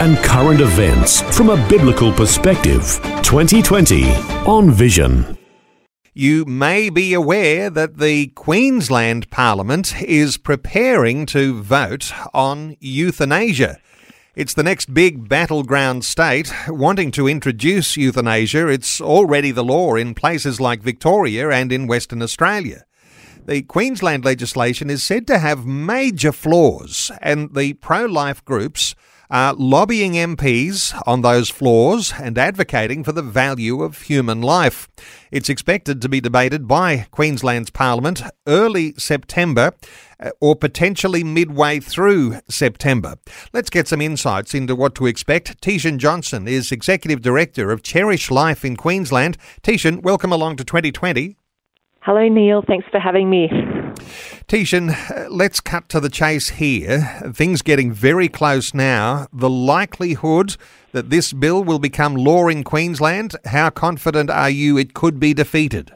and current events from a biblical perspective. 2020 on Vision. You may be aware that the Queensland Parliament is preparing to vote on euthanasia. It's the next big battleground state wanting to introduce euthanasia. It's already the law in places like Victoria and in Western Australia. The Queensland legislation is said to have major flaws, and the pro life groups are lobbying MPs on those flaws and advocating for the value of human life. It's expected to be debated by Queensland's Parliament early September uh, or potentially midway through September. Let's get some insights into what to expect. Teeshan Johnson is Executive Director of Cherish Life in Queensland. Teeshan, welcome along to 2020. Hello, Neil. Thanks for having me. Teeshan, let's cut to the chase here. Things getting very close now. The likelihood that this bill will become law in Queensland, how confident are you it could be defeated?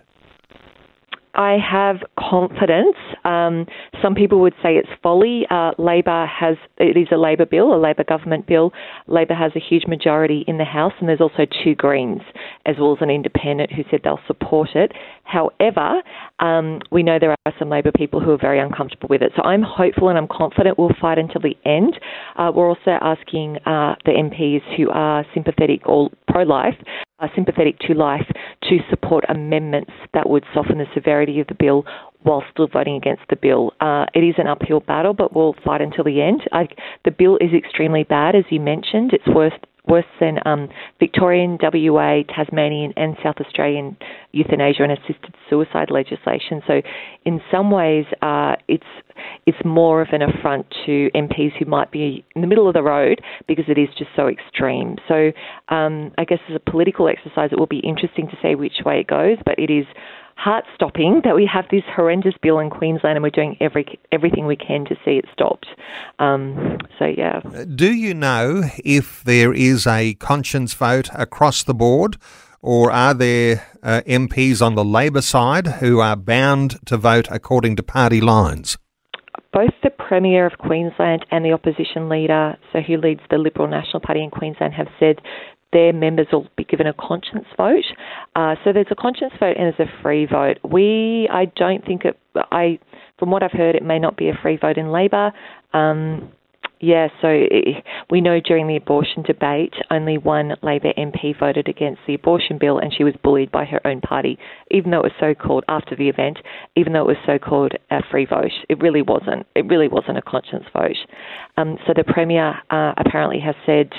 I have confidence. Um, some people would say it's folly. Uh, Labor has, it is a Labor bill, a Labor government bill. Labor has a huge majority in the House, and there's also two Greens, as well as an independent who said they'll support it. However, um, we know there are some Labor people who are very uncomfortable with it. So I'm hopeful and I'm confident we'll fight until the end. Uh, we're also asking uh, the MPs who are sympathetic or pro life are sympathetic to life to support amendments that would soften the severity of the bill while still voting against the bill. Uh, it is an uphill battle, but we'll fight until the end. I, the bill is extremely bad, as you mentioned. It's worse worse than um, Victorian, WA, Tasmanian, and South Australian euthanasia and assisted suicide legislation. So, in some ways, uh, it's it's more of an affront to MPs who might be in the middle of the road because it is just so extreme. So, um, I guess as a political exercise, it will be interesting to see which way it goes, but it is heart stopping that we have this horrendous bill in Queensland and we're doing every everything we can to see it stopped. Um, so, yeah. Do you know if there is a conscience vote across the board? Or are there uh, MPs on the Labor side who are bound to vote according to party lines? both the Premier of Queensland and the opposition leader, so who leads the Liberal National Party in Queensland, have said their members will be given a conscience vote. Uh, so there's a conscience vote and there's a free vote. We, I don't think it. I, from what I've heard, it may not be a free vote in Labor. Um, yeah, so we know during the abortion debate, only one Labor MP voted against the abortion bill, and she was bullied by her own party, even though it was so called after the event, even though it was so called a free vote. It really wasn't. It really wasn't a conscience vote. Um, so the Premier uh, apparently has said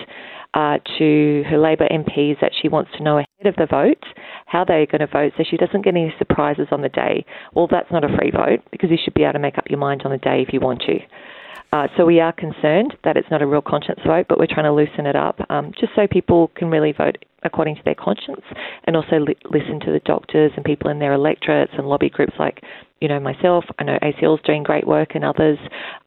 uh, to her Labor MPs that she wants to know ahead of the vote how they're going to vote so she doesn't get any surprises on the day. Well, that's not a free vote because you should be able to make up your mind on the day if you want to. Uh, so we are concerned that it's not a real conscience vote, but we're trying to loosen it up um, just so people can really vote according to their conscience and also li- listen to the doctors and people in their electorates and lobby groups like you know, myself, I know ACL is doing great work and others,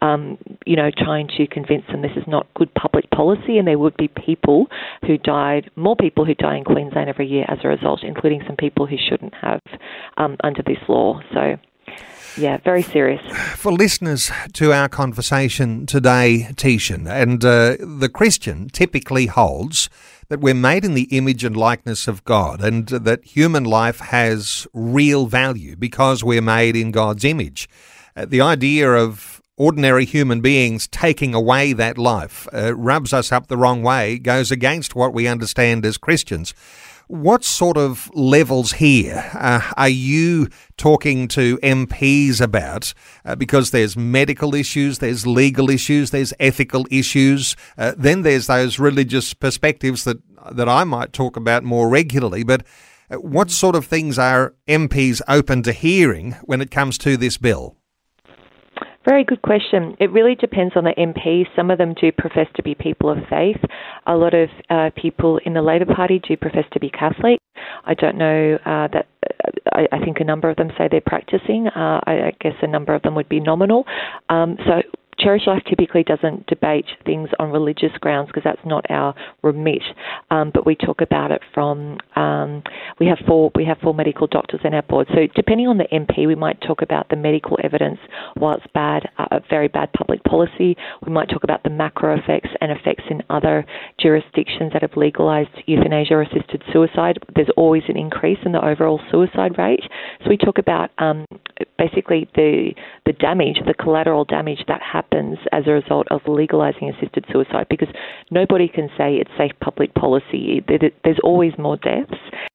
um, you know, trying to convince them this is not good public policy and there would be people who died, more people who die in Queensland every year as a result, including some people who shouldn't have um, under this law. So, yeah, very serious. For listeners to our conversation today, Teeshan, and uh, the Christian typically holds that we're made in the image and likeness of God and that human life has real value because we're made in God's image. Uh, the idea of ordinary human beings taking away that life uh, rubs us up the wrong way, goes against what we understand as Christians. What sort of levels here uh, are you talking to MPs about? Uh, because there's medical issues, there's legal issues, there's ethical issues. Uh, then there's those religious perspectives that that I might talk about more regularly. But uh, what sort of things are MPs open to hearing when it comes to this bill? Very good question. It really depends on the MP. Some of them do profess to be people of faith. A lot of uh, people in the Labor Party do profess to be Catholic. I don't know uh, that. Uh, I, I, think a number of them say they're practicing. Uh, I, I, guess a number of them would be nominal. Um, so Cherish Life typically doesn't debate things on religious grounds because that's not our remit. Um, but we talk about it from um, we have four we have four medical doctors in our board. So depending on the MP, we might talk about the medical evidence. While it's bad, uh, very bad public policy, we might talk about the macro effects and effects in other jurisdictions that have legalised euthanasia or assisted suicide. There's always an increase in the overall suicide rate. So we talk about um, basically the the damage, the collateral damage that happens happens as a result of legalising assisted suicide because nobody can say it's safe public policy. There's always more deaths,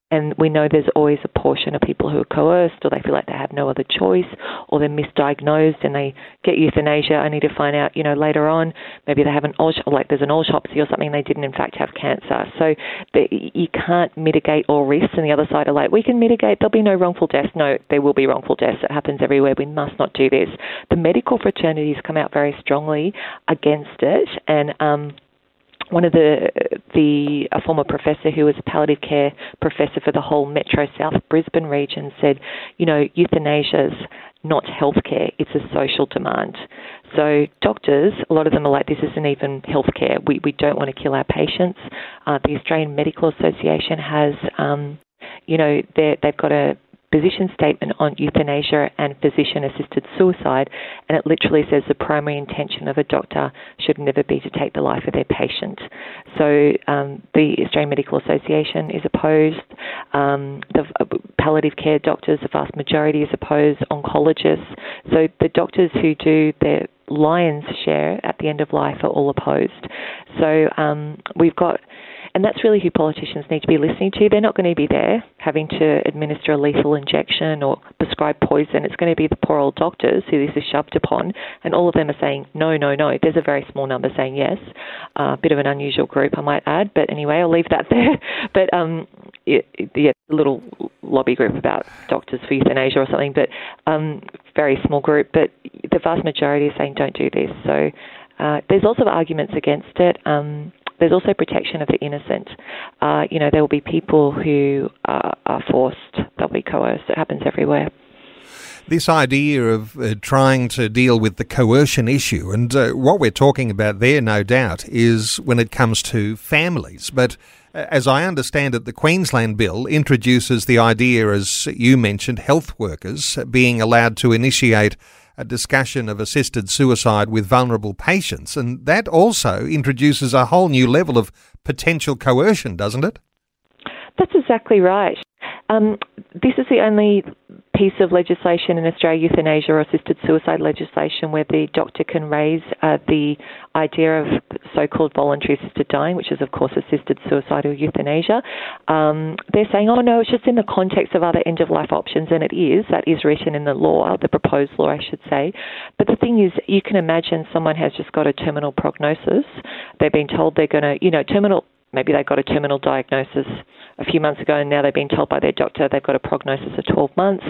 and we know there's always a portion of people who are coerced or they feel like they have no other choice or they're misdiagnosed and they get euthanasia only to find out, you know, later on maybe they have an like there's an autopsy or something they didn't in fact have cancer. So the, you can't mitigate all risks and the other side are like, we can mitigate, there'll be no wrongful deaths. No, there will be wrongful deaths. It happens everywhere. We must not do this. The medical fraternities come out very strongly against it and um one of the the a former professor who was a palliative care professor for the whole Metro South Brisbane region said, you know, euthanasia's not healthcare; it's a social demand. So doctors, a lot of them are like, this isn't even healthcare. We we don't want to kill our patients. Uh, the Australian Medical Association has. Um, you know, they've got a position statement on euthanasia and physician assisted suicide, and it literally says the primary intention of a doctor should never be to take the life of their patient. So um, the Australian Medical Association is opposed, um, the uh, palliative care doctors, the vast majority is opposed, oncologists. So the doctors who do their lion's share at the end of life are all opposed. So um, we've got and that's really who politicians need to be listening to. They're not going to be there having to administer a lethal injection or prescribe poison. It's going to be the poor old doctors who this is shoved upon, and all of them are saying no, no, no. There's a very small number saying yes. A uh, bit of an unusual group, I might add, but anyway, I'll leave that there. But um, yeah, a little lobby group about doctors for euthanasia or something, but um, very small group. But the vast majority are saying don't do this. So uh, there's lots of arguments against it. Um, there's also protection of the innocent. Uh, you know, there will be people who are, are forced, they'll be coerced. It happens everywhere this idea of uh, trying to deal with the coercion issue, and uh, what we're talking about there, no doubt, is when it comes to families. But uh, as I understand it, the Queensland bill introduces the idea, as you mentioned, health workers being allowed to initiate a discussion of assisted suicide with vulnerable patients. And that also introduces a whole new level of potential coercion, doesn't it? That's exactly right. Um, this is the only piece of legislation in Australia, euthanasia or assisted suicide legislation, where the doctor can raise uh, the idea of so-called voluntary assisted dying, which is of course assisted suicide or euthanasia. Um, they're saying, oh no, it's just in the context of other end-of-life options, and it is. That is written in the law, the proposed law, I should say. But the thing is, you can imagine someone has just got a terminal prognosis. They've been told they're going to, you know, terminal maybe they got a terminal diagnosis a few months ago and now they've been told by their doctor they've got a prognosis of 12 months.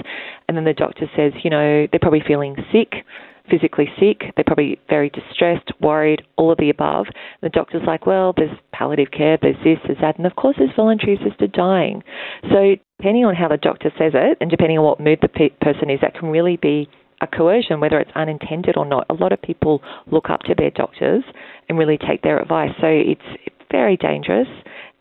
And then the doctor says you know they're probably feeling sick physically sick. They're probably very distressed worried all of the above. And the doctor's like well there's palliative care there's this there's that. And of course there's voluntary assisted dying. So depending on how the doctor says it and depending on what mood the pe- person is that can really be a coercion, whether it's unintended or not. A lot of people look up to their doctors and really take their advice. So it's very dangerous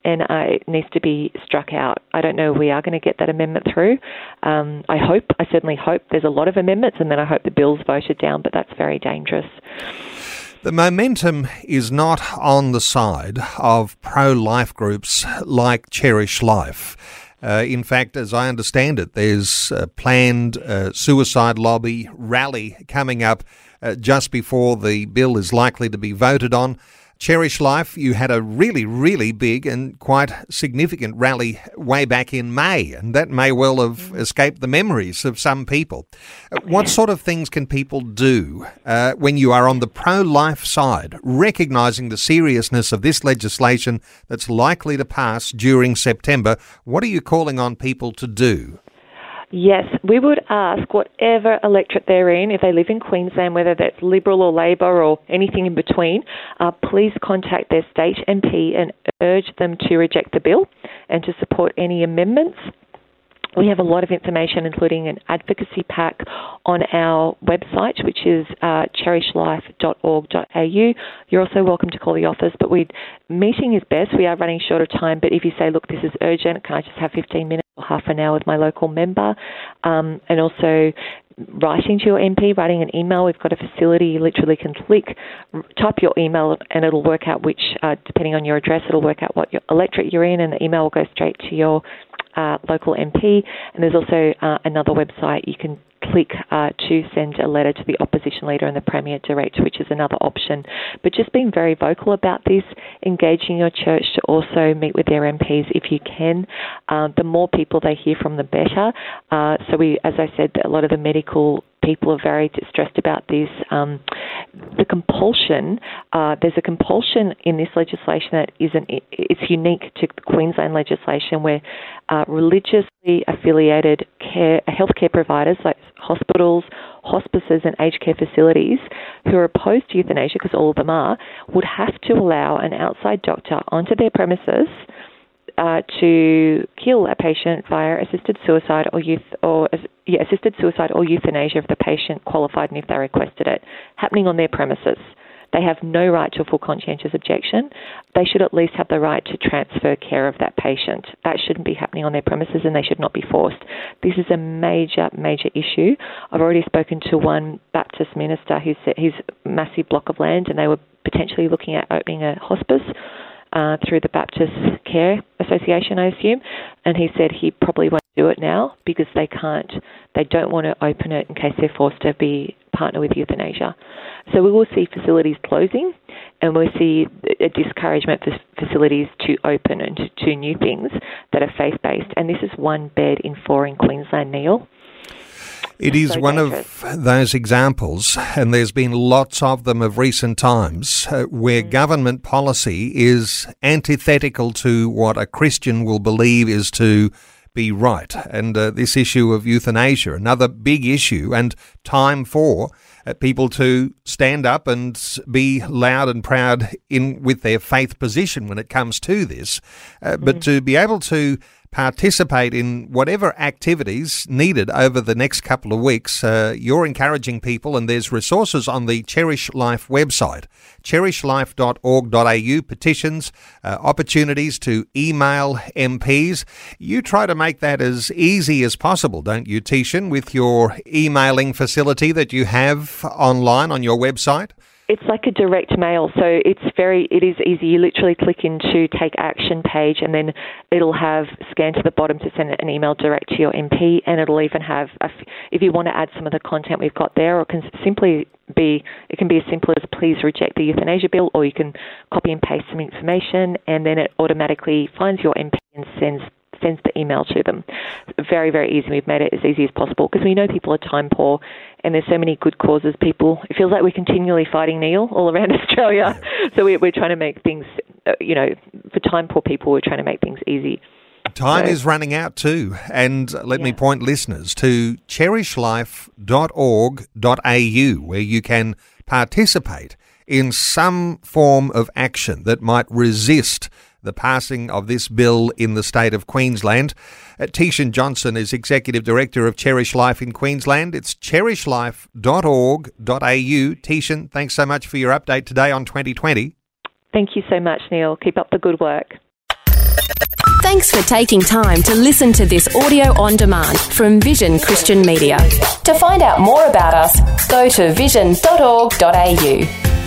and it needs to be struck out. I don't know we are going to get that amendment through. Um, I hope, I certainly hope there's a lot of amendments, and then I hope the bill's voted down, but that's very dangerous. The momentum is not on the side of pro life groups like Cherish Life. Uh, in fact, as I understand it, there's a planned uh, suicide lobby rally coming up uh, just before the bill is likely to be voted on. Cherish Life, you had a really, really big and quite significant rally way back in May, and that may well have mm-hmm. escaped the memories of some people. Uh, what sort of things can people do uh, when you are on the pro life side, recognising the seriousness of this legislation that's likely to pass during September? What are you calling on people to do? Yes, we would ask whatever electorate they're in, if they live in Queensland, whether that's Liberal or Labor or anything in between, uh, please contact their state MP and urge them to reject the bill and to support any amendments. We have a lot of information, including an advocacy pack on our website, which is uh, cherishlife.org.au. You're also welcome to call the office, but we meeting is best. We are running short of time, but if you say, look, this is urgent, can I just have 15 minutes or half an hour with my local member? Um, and also writing to your MP, writing an email. We've got a facility you literally can click, type your email, and it'll work out which, uh, depending on your address, it'll work out what your electorate you're in, and the email will go straight to your uh, local MP, and there's also uh, another website you can click uh, to send a letter to the opposition leader and the premier direct, which is another option. But just being very vocal about this, engaging your church to also meet with their MPs if you can. Uh, the more people they hear from, the better. Uh, so we, as I said, a lot of the medical people are very distressed about this. Um, the compulsion, uh, there's a compulsion in this legislation that isn't, it's unique to the Queensland legislation where uh, religiously affiliated care, healthcare providers like hospitals, hospices, and aged care facilities who are opposed to euthanasia, because all of them are, would have to allow an outside doctor onto their premises uh, to kill a patient via assisted suicide or youth or yeah, assisted suicide or euthanasia if the patient qualified and if they requested it, happening on their premises. They have no right to a full conscientious objection. They should at least have the right to transfer care of that patient. That shouldn't be happening on their premises and they should not be forced. This is a major, major issue. I've already spoken to one Baptist minister who said his massive block of land and they were potentially looking at opening a hospice uh, through the Baptist Care Association, I assume, and he said he probably won't do it now because they can't, they don't want to open it in case they're forced to be partner with euthanasia. So we will see facilities closing, and we'll see a discouragement for facilities to open and to, to new things that are faith based. And this is one bed in four in Queensland, Neil. It is so one dangerous. of those examples, and there's been lots of them of recent times, uh, where mm. government policy is antithetical to what a Christian will believe is to be right. And uh, this issue of euthanasia, another big issue, and time for uh, people to stand up and be loud and proud in with their faith position when it comes to this, uh, mm. but to be able to participate in whatever activities needed over the next couple of weeks. Uh, you're encouraging people, and there's resources on the Cherish Life website, cherishlife.org.au, petitions, uh, opportunities to email MPs. You try to make that as easy as possible, don't you, Teeshan, with your emailing facility that you have online on your website? It's like a direct mail, so it's very it is easy. You literally click into take action page, and then it'll have scan to the bottom to send an email direct to your MP, and it'll even have a, if you want to add some of the content we've got there, or can simply be it can be as simple as please reject the euthanasia bill, or you can copy and paste some information, and then it automatically finds your MP and sends sends the email to them. Very, very easy. We've made it as easy as possible because we know people are time poor and there's so many good causes. People, it feels like we're continually fighting Neil all around Australia. So we're, we're trying to make things, uh, you know, for time poor people, we're trying to make things easy. Time so, is running out too. And let yeah. me point listeners to cherishlife.org.au where you can participate in some form of action that might resist the passing of this bill in the state of Queensland. Uh, Teeshan Johnson is Executive Director of Cherish Life in Queensland. It's cherishlife.org.au. Teeshan, thanks so much for your update today on 2020. Thank you so much, Neil. Keep up the good work. Thanks for taking time to listen to this audio on demand from Vision Christian Media. To find out more about us, go to vision.org.au.